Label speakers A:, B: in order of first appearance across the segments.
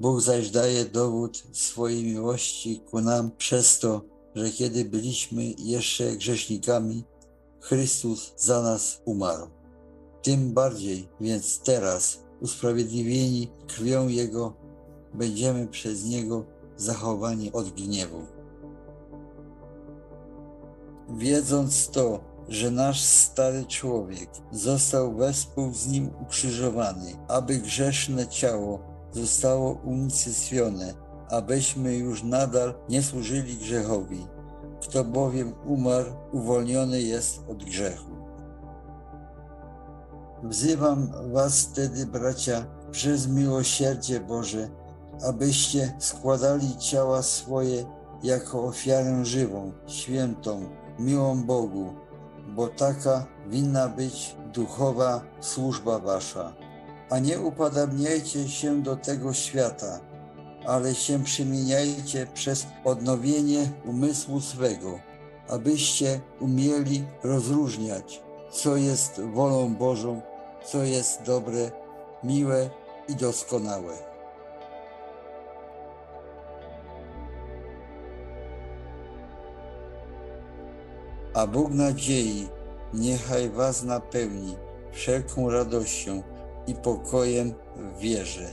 A: Bóg zaś daje dowód swojej miłości ku nam przez to, że kiedy byliśmy jeszcze grzesznikami, Chrystus za nas umarł. Tym bardziej więc teraz, usprawiedliwieni krwią Jego, będziemy przez Niego zachowani od gniewu. Wiedząc to, że nasz stary człowiek został wespół z nim ukrzyżowany, aby grzeszne ciało zostało unicestwione, abyśmy już nadal nie służyli grzechowi. Kto bowiem umarł, uwolniony jest od grzechu. Wzywam Was wtedy, bracia, przez miłosierdzie Boże, abyście składali ciała swoje jako ofiarę żywą, świętą, miłą Bogu, bo taka winna być duchowa służba Wasza. A nie upodabniajcie się do tego świata, ale się przemieniajcie przez odnowienie umysłu swego, abyście umieli rozróżniać, co jest wolą Bożą, co jest dobre, miłe i doskonałe. A Bóg nadziei niechaj Was napełni wszelką radością i pokojem w wierze,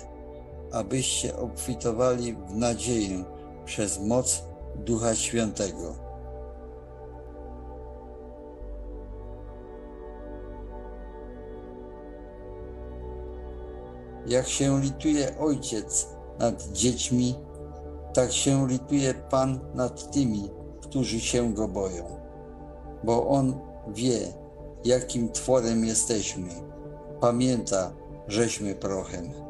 A: abyście obfitowali w nadzieję przez moc Ducha Świętego. Jak się lituje ojciec nad dziećmi, tak się lituje Pan nad tymi, którzy się go boją, bo on wie, jakim tworem jesteśmy. Pamięta, żeśmy prochem.